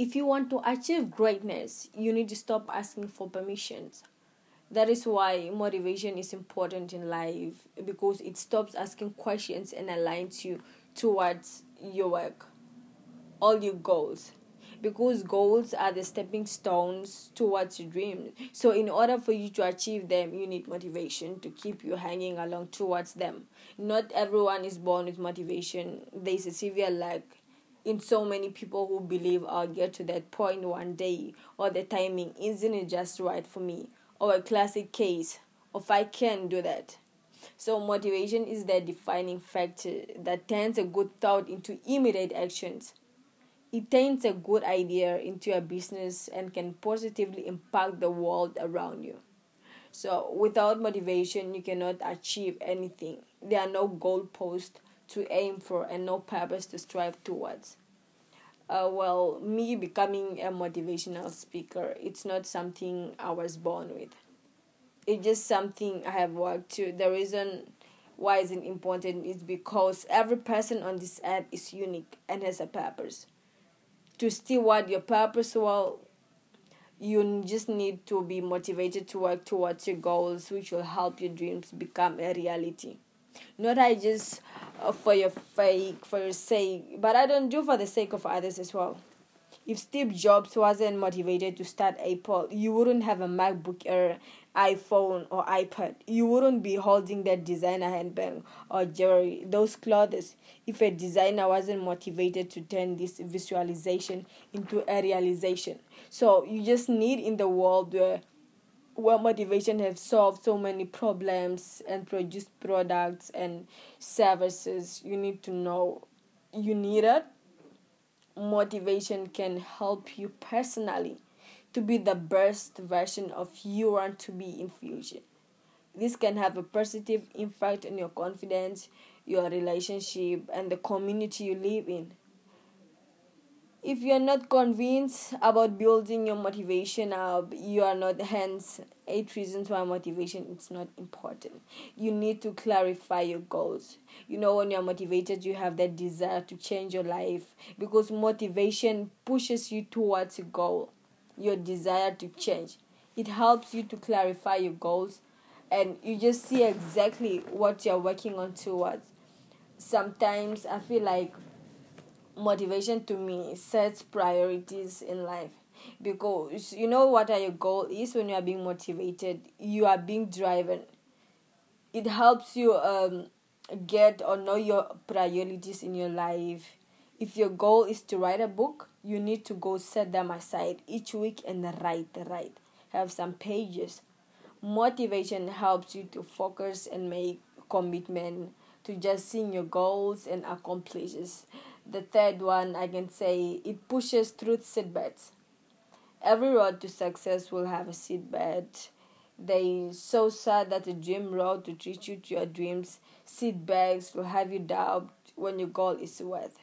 if you want to achieve greatness, you need to stop asking for permissions. That is why motivation is important in life because it stops asking questions and aligns you towards your work, all your goals. Because goals are the stepping stones towards your dreams. So, in order for you to achieve them, you need motivation to keep you hanging along towards them. Not everyone is born with motivation, there is a severe lack in so many people who believe I'll get to that point one day, or the timing isn't just right for me, or a classic case of I can do that. So, motivation is the defining factor that turns a good thought into immediate actions. It turns a good idea into a business and can positively impact the world around you. So, without motivation, you cannot achieve anything. There are no goalposts to aim for and no purpose to strive towards. Uh, well, me becoming a motivational speaker, it's not something I was born with. It's just something I have worked to. The reason why it's important is because every person on this app is unique and has a purpose. To steward your purpose well, you just need to be motivated to work towards your goals, which will help your dreams become a reality. Not I just uh, for your fake, for your sake, but I don't do for the sake of others as well. If Steve Jobs wasn't motivated to start Apple, you wouldn't have a MacBook Air, iPhone, or iPad. You wouldn't be holding that designer handbag or jewelry, those clothes, if a designer wasn't motivated to turn this visualization into a realization. So you just need in the world where where motivation have solved so many problems and produced products and services. You need to know you need it. Motivation can help you personally to be the best version of you want to be in future. This can have a positive impact on your confidence your relationship and the community you live in if you're not convinced about building your motivation up you are not hence eight reasons why motivation is not important. You need to clarify your goals. You know when you're motivated you have that desire to change your life because motivation pushes you towards a goal your desire to change. It helps you to clarify your goals and you just see exactly what you're working on towards. Sometimes i feel like motivation to me sets priorities in life. Because you know what your goal is when you are being motivated? You are being driven. It helps you um, get or know your priorities in your life. If your goal is to write a book you need to go set them aside each week and write write. Have some pages. Motivation helps you to focus and make commitment to just seeing your goals and accomplishes the third one, I can say it pushes through seedbeds. Every road to success will have a seedbed. They so sad that the dream road to treat you to your dreams, seedbags will have you doubt when your goal is worth.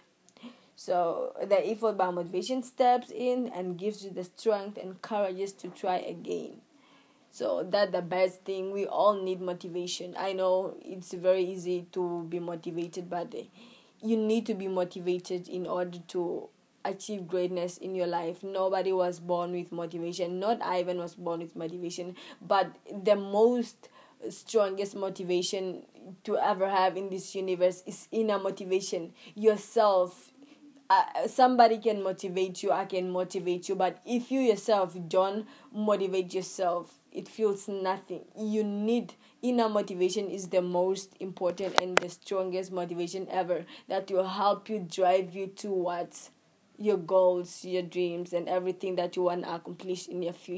So the effort by motivation steps in and gives you the strength and courage to try again. So that's the best thing. We all need motivation. I know it's very easy to be motivated, but you need to be motivated in order to achieve greatness in your life. Nobody was born with motivation. Not Ivan was born with motivation, but the most strongest motivation to ever have in this universe is inner motivation. Yourself. Uh, somebody can motivate you, I can motivate you, but if you yourself don't motivate yourself, it feels nothing. You need inner motivation is the most important and the strongest motivation ever that will help you drive you towards your goals, your dreams, and everything that you want to accomplish in your future.